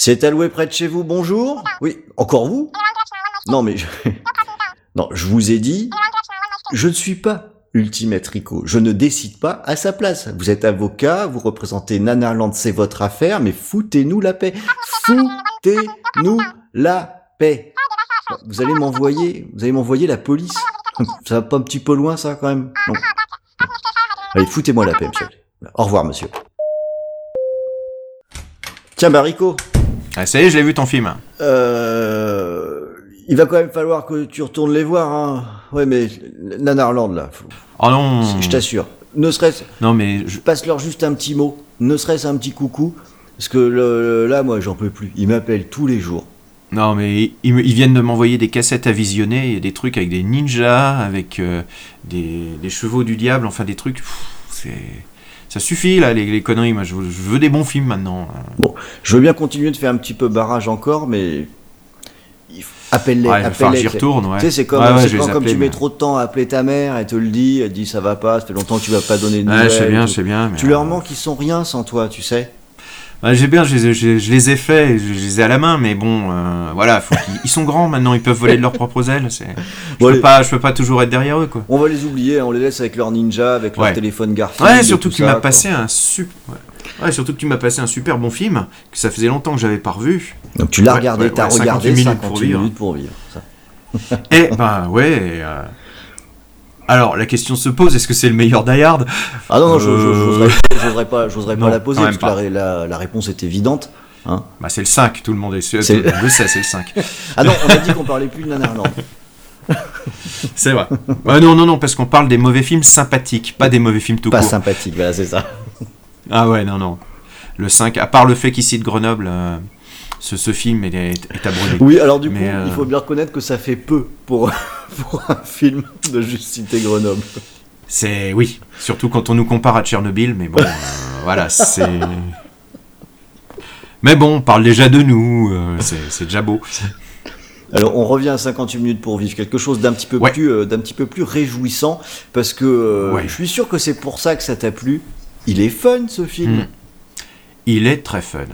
C'est alloué près de chez vous, bonjour? Oui, encore vous? Non mais... Je... Non, je vous ai dit, je ne suis pas Ultimate Rico. Je ne décide pas à sa place. Vous êtes avocat, vous représentez Nanarland, c'est votre affaire, mais foutez-nous la paix. Foutez-nous la paix. Vous allez m'envoyer, vous allez m'envoyer la police. Ça va pas un petit peu loin, ça, quand même? Allez, foutez-moi la paix, monsieur. Au revoir, monsieur. Tiens, Barico. Ah, ça y est, je l'ai vu ton film. Euh... Il va quand même falloir que tu retournes les voir, hein. Ouais, mais Nanarland, là. faut- Oh non. Je t'assure. Ne serait-ce... Non mais je- Passe-leur juste un petit mot. Ne serait-ce un petit coucou. Parce que le- le- là, moi, j'en peux plus. Ils m'appellent tous les jours. non mais ils, viennent de m'envoyer des cassettes à visionner, il y a des trucs avec des ninjas, avec euh, des, des chevaux du diable, enfin des trucs. C'est ça suffit là les, les conneries. Moi je veux, je veux des bons films maintenant. Bon, je veux bien continuer de faire un petit peu barrage encore, mais... il faut- Appelle-les, Ouais, appelle-les. j'y retourne. Ouais. Tu sais, c'est comme, Ouais, comme tu mets mais- trop de temps à appeler ta mère, elle te le dit, elle dit ça va pas, ça fait longtemps que tu vas pas donner de nouvelles. je sais bien, je sais bien. mais, Tu leur euh, manques, ils sont rien sans toi, tu sais. J'ai bien, je les, ai- je, je les ai faits, je, je les ai à la main, mais bon, euh, voilà, faut ils sont grands maintenant, ils peuvent voler de leurs propres ailes. Je, Bon, peux pas, je peux pas toujours être derrière eux, quoi. On va les oublier, on les laisse avec leur ninja, avec leur Ouais. téléphone Garfield. Ouais, surtout m'as quoi. passé un super. Ouais. Ouais, surtout que tu m'as passé un super bon film que ça faisait longtemps que j'avais pas revu. Donc tu l'as regardé, t'as regardé 58 58 minutes minutes pour pour vivre. vivre. ça. Et ben ouais. euh, Alors la question se pose est-ce que c'est le meilleur Die Hard? Ah non, non, Euh, j'oserais pas, pas la poser parce même que la, la- la réponse est évidente. Hein. Bah c'est le 5, tout le monde est Tout le monde le sait, c'est le 5. Ah non, on a dit qu'on parlait plus de Nanarland. C'est vrai. Ouais, non, non, non, parce qu'on parle des mauvais films sympathiques, pas des mauvais films tout Pas court. sympathique, voilà, c'est ça. Ah ouais, non, non. Le 5, à part le fait qu'il cite Grenoble, euh, ce, ce film est, est, est à brûler. Oui, alors du coup, Mais, euh, il faut bien reconnaître que ça fait peu pour, pour un film de juste citer Grenoble. C'est oui, surtout quand on nous compare à Tchernobyl, mais bon, euh, voilà, c'est. Mais bon, on parle déjà de nous, euh, c'est déjà beau. Alors on revient à 58 minutes pour vivre quelque chose d'un petit peu Ouais. plus euh, d'un petit peu plus réjouissant parce que Ouais. je suis sûr que c'est pour ça que ça t'a plu. Il est fun ce film. Mm. Il est très fun.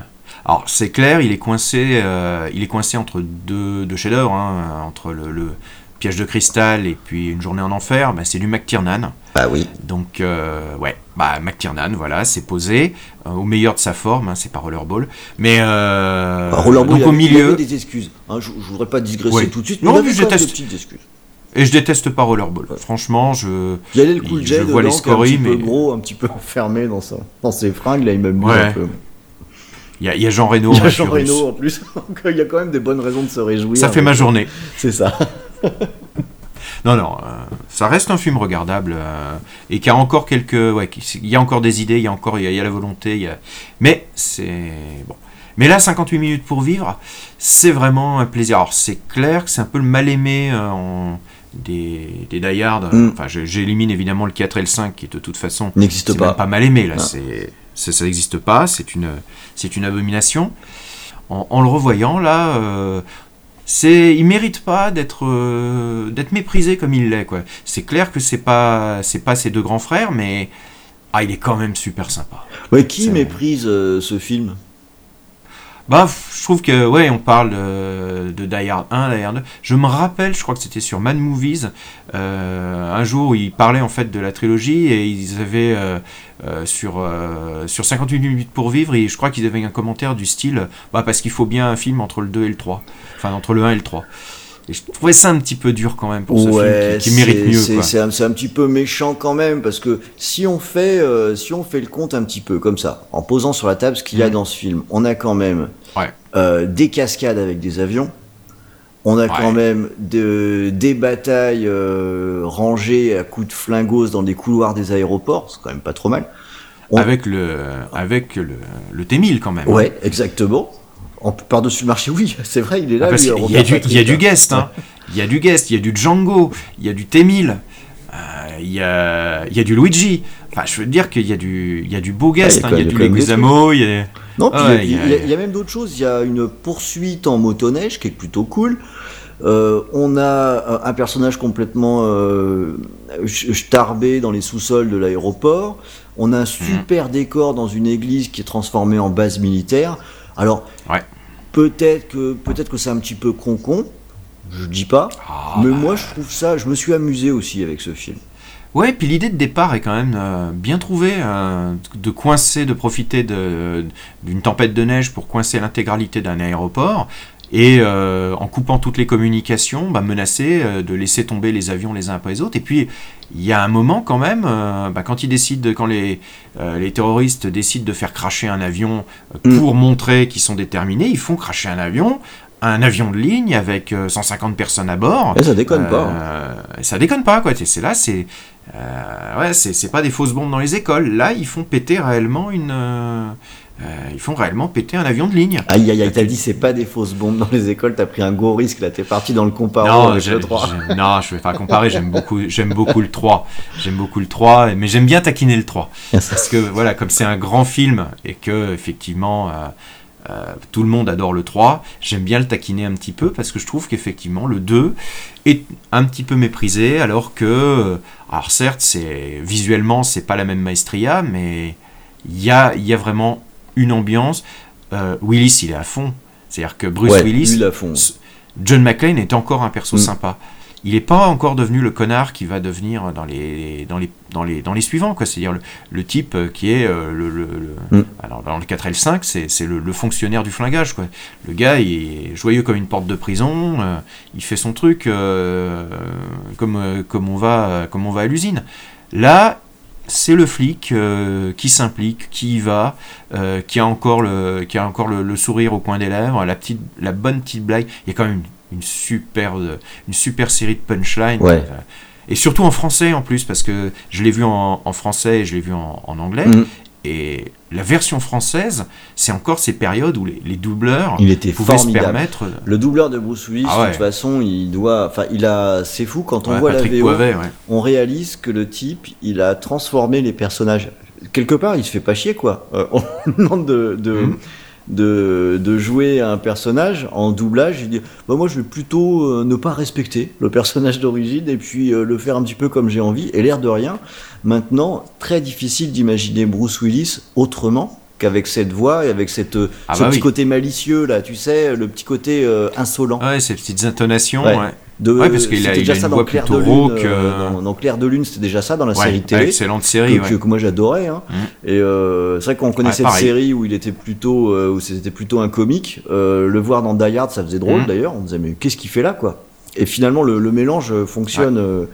Alors c'est clair, il est coincé, euh, il est coincé entre deux, deux chefs-d'œuvre, hein, entre le, le piège de cristal et puis une journée en enfer. Bah, c'est du McTiernan. Bah oui. Donc, euh, ouais, bah, McTiernan, voilà, c'est posé euh, au meilleur de sa forme, hein, c'est pas Rollerball. Mais euh, Bah, Rollerball, donc il au il milieu, des excuses. hein, je, je voudrais pas digresser Ouais. tout de suite, Non, mais il avait je déteste. des petites excuses. et je déteste pas Rollerball. Franchement, je. Il y avait le cool Je J vois les dedans, est un scories, petit peu mais- gros, un petit peu enfermé dans, sa, dans ses fringues, là il m'aime Ouais. un peu. Il y, a- il y a Jean Reno. Il y a Jean. Reno en plus, il y a quand même des bonnes raisons de se réjouir. Ça fait ma journée. C'est ça. Non, non, euh, ça reste un film regardable euh, et qui a encore quelques. Ouais, il y a encore des idées, il y a encore il y a, il y a la volonté, il y a... mais c'est. Bon. Mais là, 58 minutes pour vivre, c'est vraiment un plaisir. Alors, c'est clair que c'est un peu le mal-aimé euh, en- des, des Die. Mm. Enfin, j'élimine évidemment le 4 et le 5 qui, de toute façon, N'existe pas. pas mal aimé là. C'est- ça n'existe pas. C'est une, c'est une abomination. En, en le revoyant là, euh, c'est, il mérite pas d'être, euh, d'être méprisé comme il l'est quoi. C'est clair que c'est pas, c'est pas ses deux grands frères, mais ah, il est quand même super sympa. Ouais, qui méprise euh, ce film? Bah, je trouve que, ouais, on parle de, de Die Hard 1, Die Hard 2. Je me rappelle, je crois que c'était sur Mad Movies, euh, un jour où ils parlaient en fait de la trilogie et ils avaient euh, euh, sur, euh, sur 58 minutes pour vivre, et je crois qu'ils avaient un commentaire du style, bah, parce qu'il faut bien un film entre le 2 et le 3. Enfin, entre le 1 et le 3. Et je trouvais ça un petit peu dur quand même pour ce film qui, qui mérite mieux. c'est- un, petit peu méchant quand même parce que si on fait euh, si on fait le compte un petit peu comme ça, en posant sur la table ce qu'il y a Mhm. dans ce film, on a quand même Ouais. euh, des cascades avec des avions. On a quand même de, des batailles euh, rangées à coups de flingos dans des couloirs des aéroports, c'est quand même pas trop mal. on- Avec le, avec le, le T-1000 quand même. Ouais, exactement. Par-dessus le marché, oui, c'est vrai, il est là. Ah, parce lui, qu'il y a Robert du, il y a du guest, hein. il y a du guest, il y a du Django, il y a du T-1000, euh, il, y a, il y a du Luigi. Enfin, je veux dire qu'il y a du, il y a du beau guest, Ah, il y a hein. il y a, quand du Leguizamo, il y a... Non, Ah il y, il y même d'autres choses. Il y a une poursuite en motoneige qui est plutôt cool. Euh, on a un- personnage complètement euh, starbé dans les sous-sols de l'aéroport. On a un super décor dans une église qui est transformée en base militaire. Alors, Ouais. peut-être que peut-être que c'est un petit peu con-con, je dis pas, Ah, mais bah, moi je trouve ça, je me suis amusé aussi avec ce film. Ouais, puis l'idée de départ est quand même euh, bien trouvée, euh, de coincer, de profiter d'une tempête de neige pour coincer l'intégralité d'un aéroport, et euh, en coupant toutes les communications, bah, menacer euh, de laisser tomber les avions les uns après les autres. Et puis, il y a un moment quand même, euh, bah, quand ils décident, quand les, les terroristes décident de faire cracher un avion Mm. pour montrer qu'ils sont déterminés, ils font cracher un avion, un avion de ligne avec euh, 150 personnes à bord. Et ça déconne pas. hein. Ça déconne pas, quoi. C'est là, c'est. ouais, c'est pas des fausses bombes dans les écoles. Là, ils font péter réellement une. Euh, ils font réellement péter un avion de ligne. Aïe aïe aïe, t'as dit c'est pas des fausses bombes dans les écoles, t'as pris un gros risque là, t'es parti dans le comparo non, avec le 3. j'ai- non, je vais pas comparer. J'aime beaucoup, j'aime beaucoup le 3. J'aime beaucoup le 3, mais j'aime bien taquiner le 3. Parce que voilà, comme c'est un grand film et que effectivement euh, euh, tout le monde adore le 3, j'aime bien le taquiner un petit peu parce que je trouve qu'effectivement le 2 est un petit peu méprisé alors que alors certes c'est visuellement c'est pas la même maestria mais il y a, il y a vraiment une ambiance Euh, Willis il est à fond c'est-à-dire que Bruce ouais, Willis fond. John McClane est encore un perso Mm. sympa. Il n'est pas encore devenu le connard qui va devenir dans les, dans les, dans les, dans les suivants. C'est-à-dire le, le type euh, qui est euh, le. le- le- Mm. Alors dans le 4 et le 5, c'est c'est le, fonctionnaire du flingage. Quoi. Le gars, il est joyeux comme une porte de prison. euh, il fait son truc euh, comme, comme, on va, comme on va à l'usine. Là, c'est le flic euh, qui s'implique, qui y va, euh, qui a encore, le, qui a encore le, le sourire au coin des lèvres, la, petite, la bonne petite blague. Il y a quand même une, une super, euh, une super série de punchlines. Ouais. Et surtout en français en plus, parce que je l'ai vu en, en français et je l'ai vu en, en anglais. Mm. Et la version française, c'est encore ces périodes où les, les doubleurs Il était pouvaient se formidable. permettre. Le doubleur de Bruce Willis, Ah ouais. de toute façon, il doit. Enfin, il a. C'est fou quand on Ouais, voit Patrick la VO, Poivet, ouais. on réalise que le type, il a transformé les personnages. Quelque part, il se fait pas chier, quoi. Euh, on demande de, de, Mhm. De, de jouer un personnage en doublage. Il dit bah, Moi, je vais plutôt euh, ne pas respecter le personnage d'origine et puis euh, le faire un petit peu comme j'ai envie. Et l'air de rien, maintenant, très difficile d'imaginer Bruce Willis autrement qu'avec cette voix et avec cette, euh, Ah ce bah petit oui. côté malicieux, là, tu sais, le petit côté euh, insolent. Ouais, ces petites intonations. Ouais. ouais. De, Ouais, parce qu'il a- déjà ça dans voix Clair plutôt de Lune. euh, euh. dans, dans Clair de Lune, c'était déjà ça dans la Ouais, série télé. excellente série. que, ouais. que- moi j'adorais. Hein. Mm. Et euh, c'est vrai qu'on connaissait cette série où il était plutôt, euh, où c'était plutôt un comique. Le voir dans Die Hard, ça faisait drôle Mm. d'ailleurs. On disait mais qu'est-ce qu'il fait là quoi? Et finalement le, le mélange fonctionne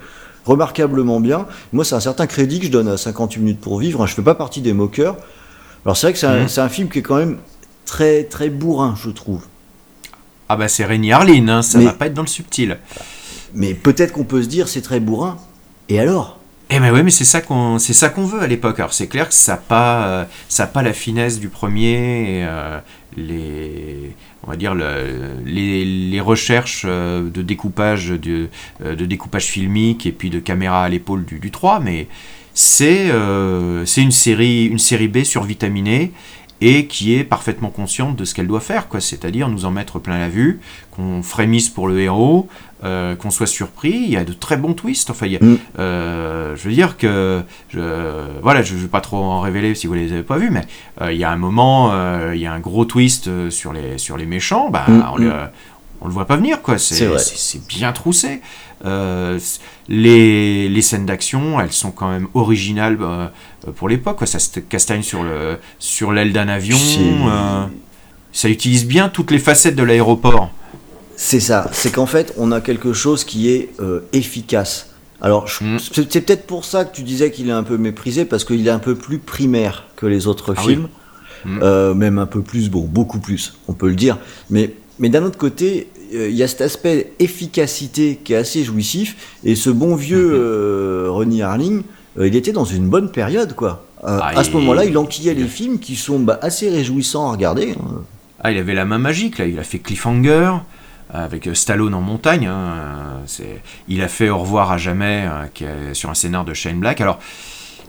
remarquablement bien. Moi c'est un certain crédit que je donne à 58 minutes pour vivre. hein. Je fais pas partie des moqueurs. Alors c'est vrai que c'est un, Mm. un film qui est quand même très très bourrin, je trouve. Ah bah c'est Rémi Harlin, hein, ça Mais- va pas être dans le subtil. Mais peut-être qu'on peut se dire c'est très bourrin. Et alors? Eh ben ouais, mais c'est ça qu'on c'est ça qu'on veut à l'époque. Alors c'est clair que ça n'a pas euh, ça pas la finesse du premier, et, euh, les on va dire le- les, les recherches euh, de découpage de, de découpage filmique et puis de caméra à l'épaule du, du 3, mais c'est euh, c'est une série une série B survitaminée et qui est parfaitement consciente de ce qu'elle doit faire, quoi. C'est-à-dire nous en mettre plein la vue, qu'on frémisse pour le héros, euh, qu'on soit surpris. Il y a de très bons twists. Enfin, il y a- Mm. euh, je veux dire que, je, voilà, je ne vais pas trop en révéler si vous les avez pas vus, mais euh, il y a un moment, il y a un gros twist sur les sur les méchants. Bah, Mm, on, mm. le, on le voit pas venir, quoi. C'est bien troussé. Euh, les, les scènes d'action, elles sont quand même originales euh, pour l'époque. Ça se castagne sur le sur l'aile d'un avion. Euh, ça utilise bien toutes les facettes de l'aéroport. C'est ça, c'est qu'en fait, on a quelque chose qui est euh, efficace. Alors, Mm. c'est peut-être pour ça que tu disais qu'il est un peu méprisé, parce qu'il est un peu plus primaire que les autres Ah oui. films. Mm. Euh, même un peu plus, bon, beaucoup plus, on peut le dire. Mais, mais d'un autre côté, euh, il y a cet aspect efficacité qui est assez jouissif, et ce bon vieux Mhm. euh, Ronnie Harling, euh, il était dans une bonne période, quoi. Euh, Ah, à ce moment-là, il enquillait les films qui sont bah, assez réjouissants à regarder. hein. Ah, il avait la main magique, là. Il a fait Cliffhanger, avec Stallone en montagne. hein, Il a fait Au revoir à jamais, qui est sur un scénar de Shane Black. Alors,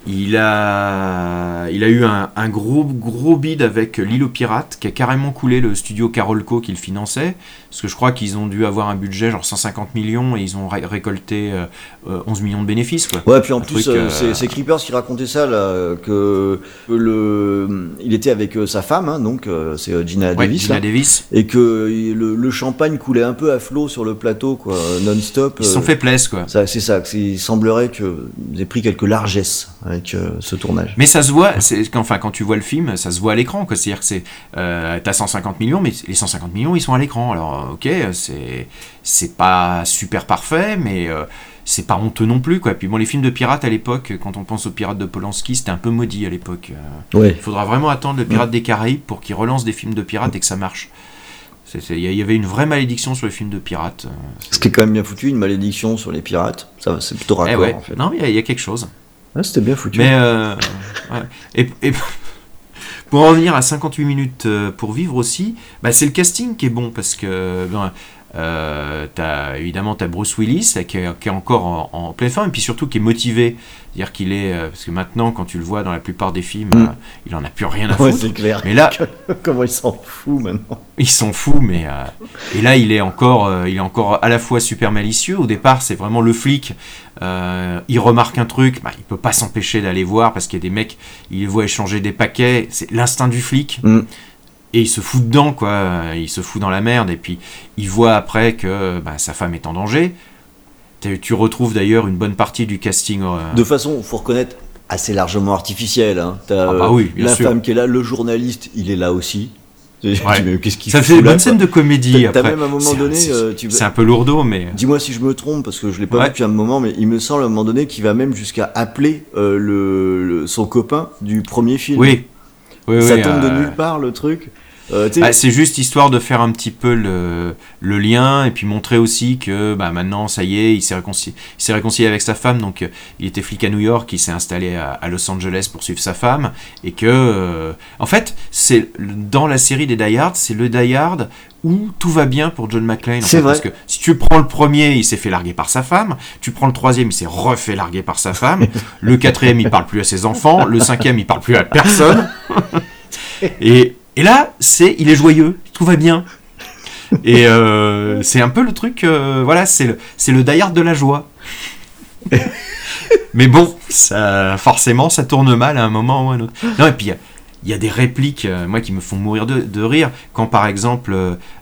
il a, il a eu un, un gros, gros bid avec L'île aux pirates, qui a carrément coulé le studio Carolco qui le finançait. Parce que je crois qu'ils ont dû avoir un budget genre 150 millions et ils ont ré- récolté euh, euh, 11 millions de bénéfices. Quoi. Ouais, puis en Un plus, euh, euh, c'est Creepers qui racontait ça, là, que, le, il était avec sa femme, hein, donc c'est Gina Davis, Gina Davis, et que le, le, champagne coulait un peu à flot sur le plateau, quoi, non-stop. Ils se sont fait plaisir, quoi. C'est ça. Il semblerait qu'ils aient pris quelques largesses avec ce tournage. Mais ça se voit, enfin quand tu vois le film, ça se voit à l'écran. C'est-à-dire que c'est, t'as 150 millions, mais les 150 millions, ils sont à l'écran. Alors, ok, c'est c'est pas super parfait, mais euh, c'est pas honteux non plus. Quoi. Puis bon, les films de pirates à l'époque, quand on pense aux pirates de Polanski, c'était un peu maudit à l'époque. Euh. Il faudra vraiment attendre le Pirate des Caraïbes pour qu'il relance des films de pirates et que ça marche. Il y avait une vraie malédiction sur les films de pirates. Euh, Ce qui est quand même bien foutu, une malédiction sur les pirates. Ça, c'est plutôt eh raccord en fait. Non, mais il y, a quelque chose. C'était bien foutu. Mais et, pour en revenir à 58 minutes pour vivre aussi, bah, c'est le casting qui est bon parce que ben, euh, as, évidemment, tu as Bruce Willis qui est, encore en, pleine forme et puis surtout qui est motivé. dire qu'il est. Euh, parce que maintenant, quand tu le vois dans la plupart des films, mm. euh, il en a plus rien à foutre. c'est clair. Mais là. Comment il s'en fout maintenant? Il s'en fout, mais. Euh, et là, il est, encore, il est encore à la fois super malicieux. Au départ, c'est vraiment le flic. il remarque un truc, bah, il peut pas s'empêcher d'aller voir parce qu'il y a des mecs, il voit échanger des paquets. C'est l'instinct du flic. Mm et il se fout dedans, quoi. Il se fout dans la merde, et puis il voit après que bah, sa femme est en danger. Tu retrouves d'ailleurs une bonne partie du casting. Euh, de façon, faut reconnaître, assez largement artificielle. Hein. ah bah oui, la femme qui est là, le journaliste, il est là aussi. Qu'est-ce ça fait une bonne scène de comédie. Après. même à un moment donné, euh, c'est un peu lourdeau, mais. Dis-moi si je me trompe parce que je l'ai pas vu depuis un moment, mais il me semble à un moment donné qu'il va même jusqu'à appeler euh, le, son copain du premier film. Oui. oui ça tombe de nulle part le truc. Euh, bah, c'est juste histoire de faire un petit peu le, le lien et puis montrer aussi que bah, maintenant, ça y est, il s'est réconcilié, réconcilié, avec sa femme. Donc, euh, il était flic à New York, il s'est installé à, Los Angeles pour suivre sa femme. Et que, euh, en fait, c'est dans la série des Die Hard, c'est le Die Hard où tout va bien pour John McClane. c'est vrai. Parce que si tu prends le premier, il s'est fait larguer par sa femme. Tu prends le troisième, il s'est refait larguer par sa femme. le quatrième, il parle plus à ses enfants. Le cinquième, il parle plus à personne. et et là, c'est, il est joyeux, tout va bien. Et euh, c'est un peu le truc, euh, voilà, c'est le, c'est le die de la joie. Mais bon, ça, forcément, ça tourne mal à un moment ou à un autre. Non, et puis il y, a des répliques, euh, moi, qui me font mourir de, de rire. Quand par exemple,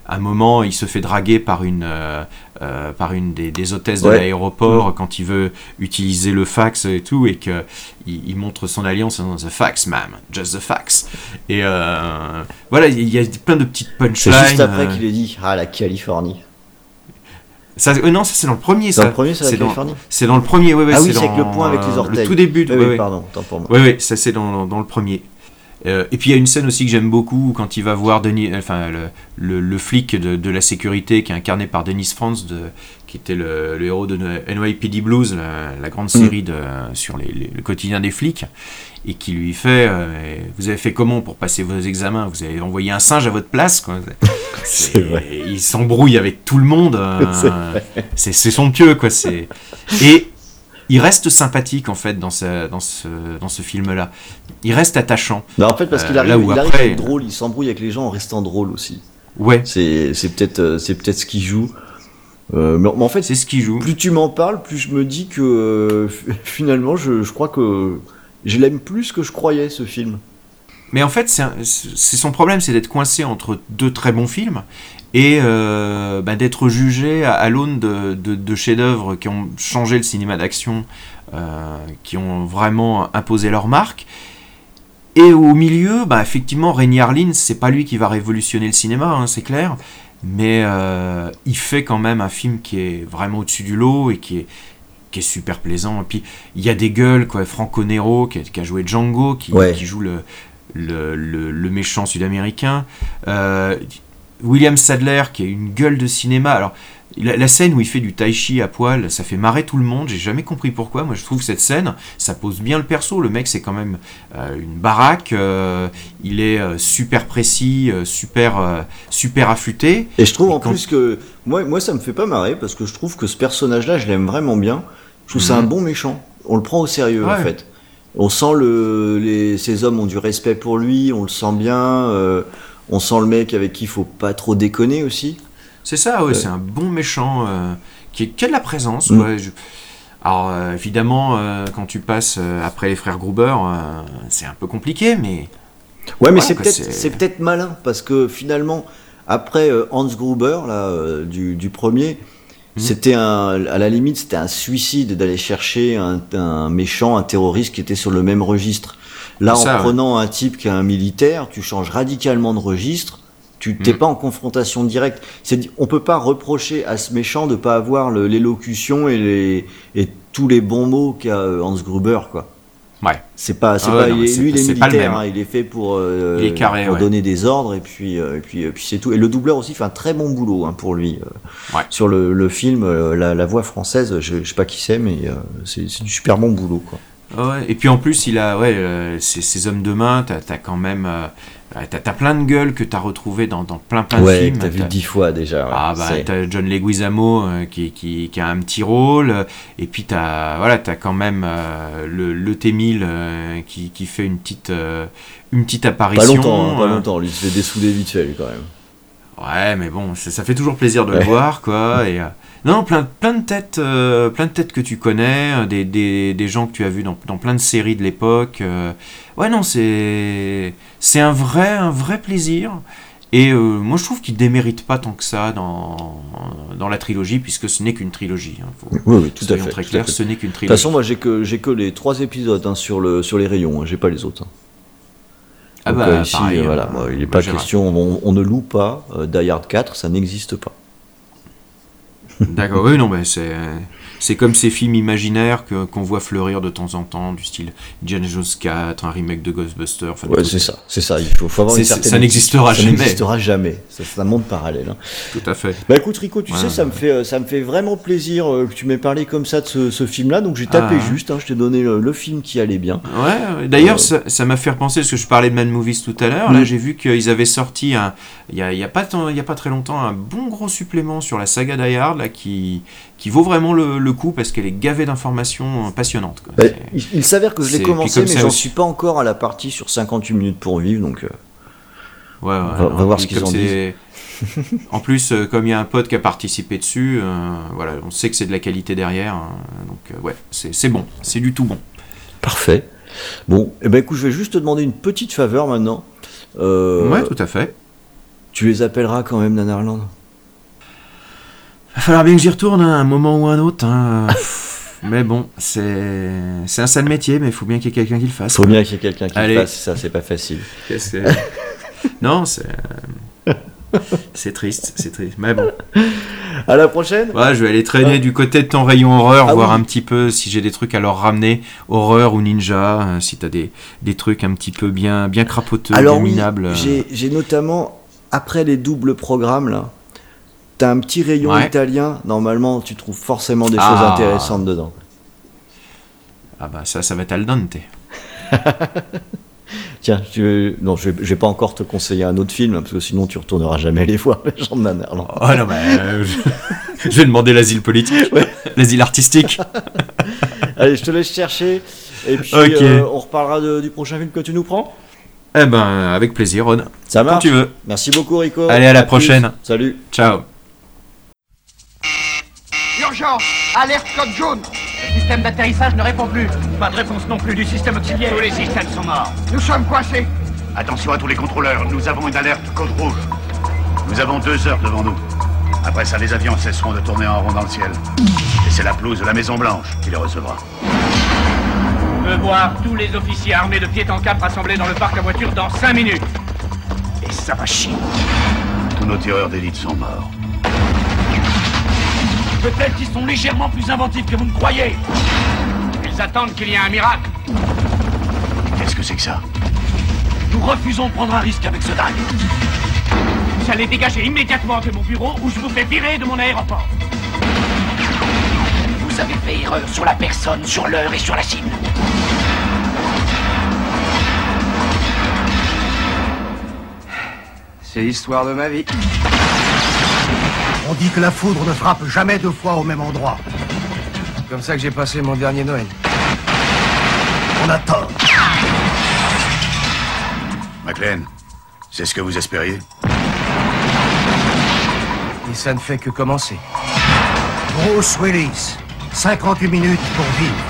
à un moment, il se fait draguer par une, euh, par une des, hôtesses de l'aéroport mm. quand il veut utiliser le fax et tout, et qu'il il montre son alliance dans The Fax, ma'am, just the fax. Et euh, voilà, il y a plein de petites punchlines. C'est juste après euh. qu'il ait dit Ah, la Californie. Ça, non, ça c'est dans le premier. Dans le premier, c'est la Californie. C'est dans le premier, oui. Ah oui, c'est avec le point avec les orteils. Le tout début. Oui, oui, pardon, tant pour moi. Oui, oui, ça c'est dans, dans, le premier. Euh, et puis il y a une scène aussi que j'aime beaucoup quand il va voir Denis, enfin, le, le, flic de, de, la sécurité qui est incarné par Dennis Franz, de, qui était le, le, héros de NYPD Blues, la, grande mm. série de, sur les, le quotidien des flics, et qui lui fait euh, Vous avez fait comment pour passer vos examens? Vous avez envoyé un singe à votre place quoi. Il s'embrouille avec tout le monde. Euh, c'est somptueux quoi. Et il reste sympathique en fait dans ce, dans ce, dans ce film-là. Il reste attachant. Bah, en fait, parce qu'il euh, arrive, il arrive à être drôle, il s'embrouille avec les gens en restant drôle aussi. Ouais. C'est peut-être euh, c'est peut-être ce qu'il joue. Euh, mais, en fait, c'est ce qu'il joue. Plus tu m'en parles, plus je me dis que finalement, je, je, crois que je l'aime plus que je croyais ce film. Mais en fait, c'est son problème, c'est d'être coincé entre deux très bons films et euh, bah, d'être jugé à, l'aune de, de, chefs-d'œuvre qui ont changé le cinéma d'action, euh, qui ont vraiment imposé leur marque. Et au milieu, bah, effectivement, Rémi Harlin, c'est pas lui qui va révolutionner le cinéma, hein, c'est clair, mais euh, il fait quand même un film qui est vraiment au-dessus du lot et qui est, qui est super plaisant. Et puis, il y a des gueules, quoi. Franco Nero, qui a, joué Django, qui, qui joue le, le, le, méchant sud-américain. Euh, William Sadler, qui a une gueule de cinéma. Alors, la, scène où il fait du tai chi à poil, ça fait marrer tout le monde. J'ai jamais compris pourquoi. Moi, je trouve cette scène, ça pose bien le perso. Le mec, c'est quand même euh, une baraque. Euh, il est euh, super précis, super, super affûté. Et je trouve en plus que moi, moi, ça me fait pas marrer parce que je trouve que ce personnage-là, je l'aime vraiment bien. Je trouve c'est un bon méchant. On le prend au sérieux en fait. On sent le, les, ces hommes ont du respect pour lui. On le sent bien on sent le mec avec qui il faut pas trop déconner aussi. C'est ça, ouais, c'est un bon méchant euh, qui, a de la présence. Mm. Alors euh, évidemment, euh, quand tu passes après les frères Gruber, c'est un peu compliqué, mais Ouais, mais c'est peut-être peut-être malin parce que finalement après euh, Hans Gruber là euh, du, du premier, mhm. c'était un à la limite c'était un suicide d'aller chercher un, un, méchant, un terroriste qui était sur le même registre. Là, en prenant un type qui est un militaire, tu changes radicalement de registre. Tu t'es mhm. pas en confrontation directe. C'est, on peut pas reprocher à ce méchant de pas avoir l'élocution et, les, et tous les bons mots qu'a euh, Hans Gruber, quoi. Ouais. C'est pas, c'est ah pas, lui, il est militaire, hein, il est fait pour, euh, pour donner des ordres et puis, euh, et puis, puis c'est tout. Et le doubleur aussi fait un très bon boulot hein, pour lui ouais. sur le, le film, la, la, voix française. Je, je sais pas qui c'est, mais c'est, c'est du super bon boulot, quoi. Ouais. Et puis en plus, il a, ouais, ces, ces hommes de main, t'as as quand même T'as plein de gueules que t'as retrouvées dans, dans, plein plein de films. t'as vu dix fois déjà. ah bah t'as John Leguizamo euh, qui, qui, qui, a un petit rôle, et puis t'as voilà quand même euh, le, le T1000 euh, qui, qui, fait une petite une petite apparition. Pas longtemps, hein, pas longtemps. Lui se fait dessouder vite fait lui quand même. Ouais, mais bon, ça, fait toujours plaisir de le voir quoi. Et non, plein, plein de têtes, plein de têtes que tu connais, des, des, des, gens que tu as vus dans, dans plein de séries de l'époque. ouais non, c'est c'est un vrai, un vrai plaisir. Et euh, moi, je trouve qu'il démérite pas tant que ça dans, dans la trilogie, puisque ce n'est qu'une trilogie. Hein. oui, oui, tout à fait. très clair, ce n'est qu'une trilogie. De toute façon, moi, j'ai que, j'ai que les trois épisodes hein, sur, le, sur les rayons, hein. j'ai pas les autres. Ah bah, euh, ici, euh, voilà, il n'est pas question, on, on, ne loue pas Die Hard 4, ça n'existe pas. D'accord, oui, non, mais c'est. C'est comme ces films imaginaires qu'on voit fleurir de temps en temps, du style Indiana Jones 4, un remake de Ghostbusters. ouais, c'est ça, c'est ça. Il faut, faut avoir une certaine. Ça n'existera jamais. Ça n'existera jamais. C'est un monde parallèle. Hein. Tout à fait. Bah écoute, Rico, tu sais, ça me fait, ça me fait vraiment plaisir euh, que tu m'aies parlé comme ça de ce, ce film-là. Donc j'ai tapé ah. juste. Hein, je t'ai donné le, film qui allait bien. Ouais. D'ailleurs, euh. ça, m'a fait repenser parce que je parlais de Mad Movies tout à l'heure. Là, mm. j'ai vu qu'ils avaient sorti il y a, y a, pas il y a pas très longtemps un bon gros supplément sur la saga Die Hard là qui qui vaut vraiment le, coup parce qu'elle est gavée d'informations passionnantes. Bah, il, s'avère que je l'ai commencé, mais j'en suis pas encore à la partie sur 58 minutes pour vivre, donc. Euh, ouais, ouais, on va, voir ce qu'ils en disent. en plus, euh, comme il y a un pote qui a participé dessus, euh, voilà, on sait que c'est de la qualité derrière, hein, donc ouais, c'est bon, c'est du tout bon. Parfait. Bon, eh ben écoute, je vais juste te demander une petite faveur maintenant. ouais, tout à fait. Tu les appelleras quand même, Nanarland? Va falloir bien que j'y retourne hein, un moment ou un autre. Hein. mais bon, c'est c'est un sale métier, mais il faut bien qu'il y ait quelqu'un qui le fasse. Il faut bien qu'il y ait quelqu'un qui le fasse, ça c'est pas facile. non, c'est c'est triste, c'est triste. Mais bon. À la prochaine. Ouais, je vais aller traîner du côté de ton rayon horreur, ah voir un petit peu si j'ai des trucs à leur ramener, horreur ou ninja, euh, si t'as des, des trucs un petit peu bien, bien crapoteux, Alors, bien minables. J'ai notamment, après les doubles programmes, là, T'as un petit rayon italien, normalement tu trouves forcément des choses ah. intéressantes dedans. Ah bah ça, ça va être al dente. Tiens, tu non, je vais, vais pas encore te conseiller un autre film, parce que sinon tu retourneras jamais les voir, les gens de Oh non, mais euh, je... vais demander l'asile politique, l'asile artistique. Allez, je te laisse chercher, et puis euh, on reparlera du prochain film que tu nous prends. Eh ben, avec plaisir, Ron. Ça marche. Quand tu veux. Merci beaucoup, Rico. Allez, à, la prochaine. Salut. Ciao. Alerte code jaune Le système d'atterrissage ne répond plus. Pas de réponse non plus du système auxiliaire. Tous les systèmes sont morts. Nous sommes coincés. Attention à tous les contrôleurs, nous avons une alerte code rouge. Nous avons deux heures devant nous. Après ça, les avions cesseront de tourner en rond dans le ciel. Et c'est la pelouse de la Maison Blanche qui les recevra. Je veux voir tous les officiers armés de pied en cap rassemblés dans le parc à voiture dans cinq minutes. Et ça va chier. Tous nos tireurs d'élite sont morts. Peut-être qu'ils sont légèrement plus inventifs que vous ne croyez. Ils attendent qu'il y ait un miracle. Qu'est-ce que c'est que ça? Nous refusons de prendre un risque avec ce dingue. Vous allez dégager immédiatement de mon bureau ou je vous fais virer de mon aéroport. Vous avez fait erreur sur la personne, sur l'heure et sur la cible. C'est l'histoire de ma vie. On dit que la foudre ne frappe jamais deux fois au même endroit. C'est comme ça que j'ai passé mon dernier Noël. On a tort. McLean, c'est ce que vous espériez? Et ça ne fait que commencer. Bruce Willis, 58 minutes pour vivre.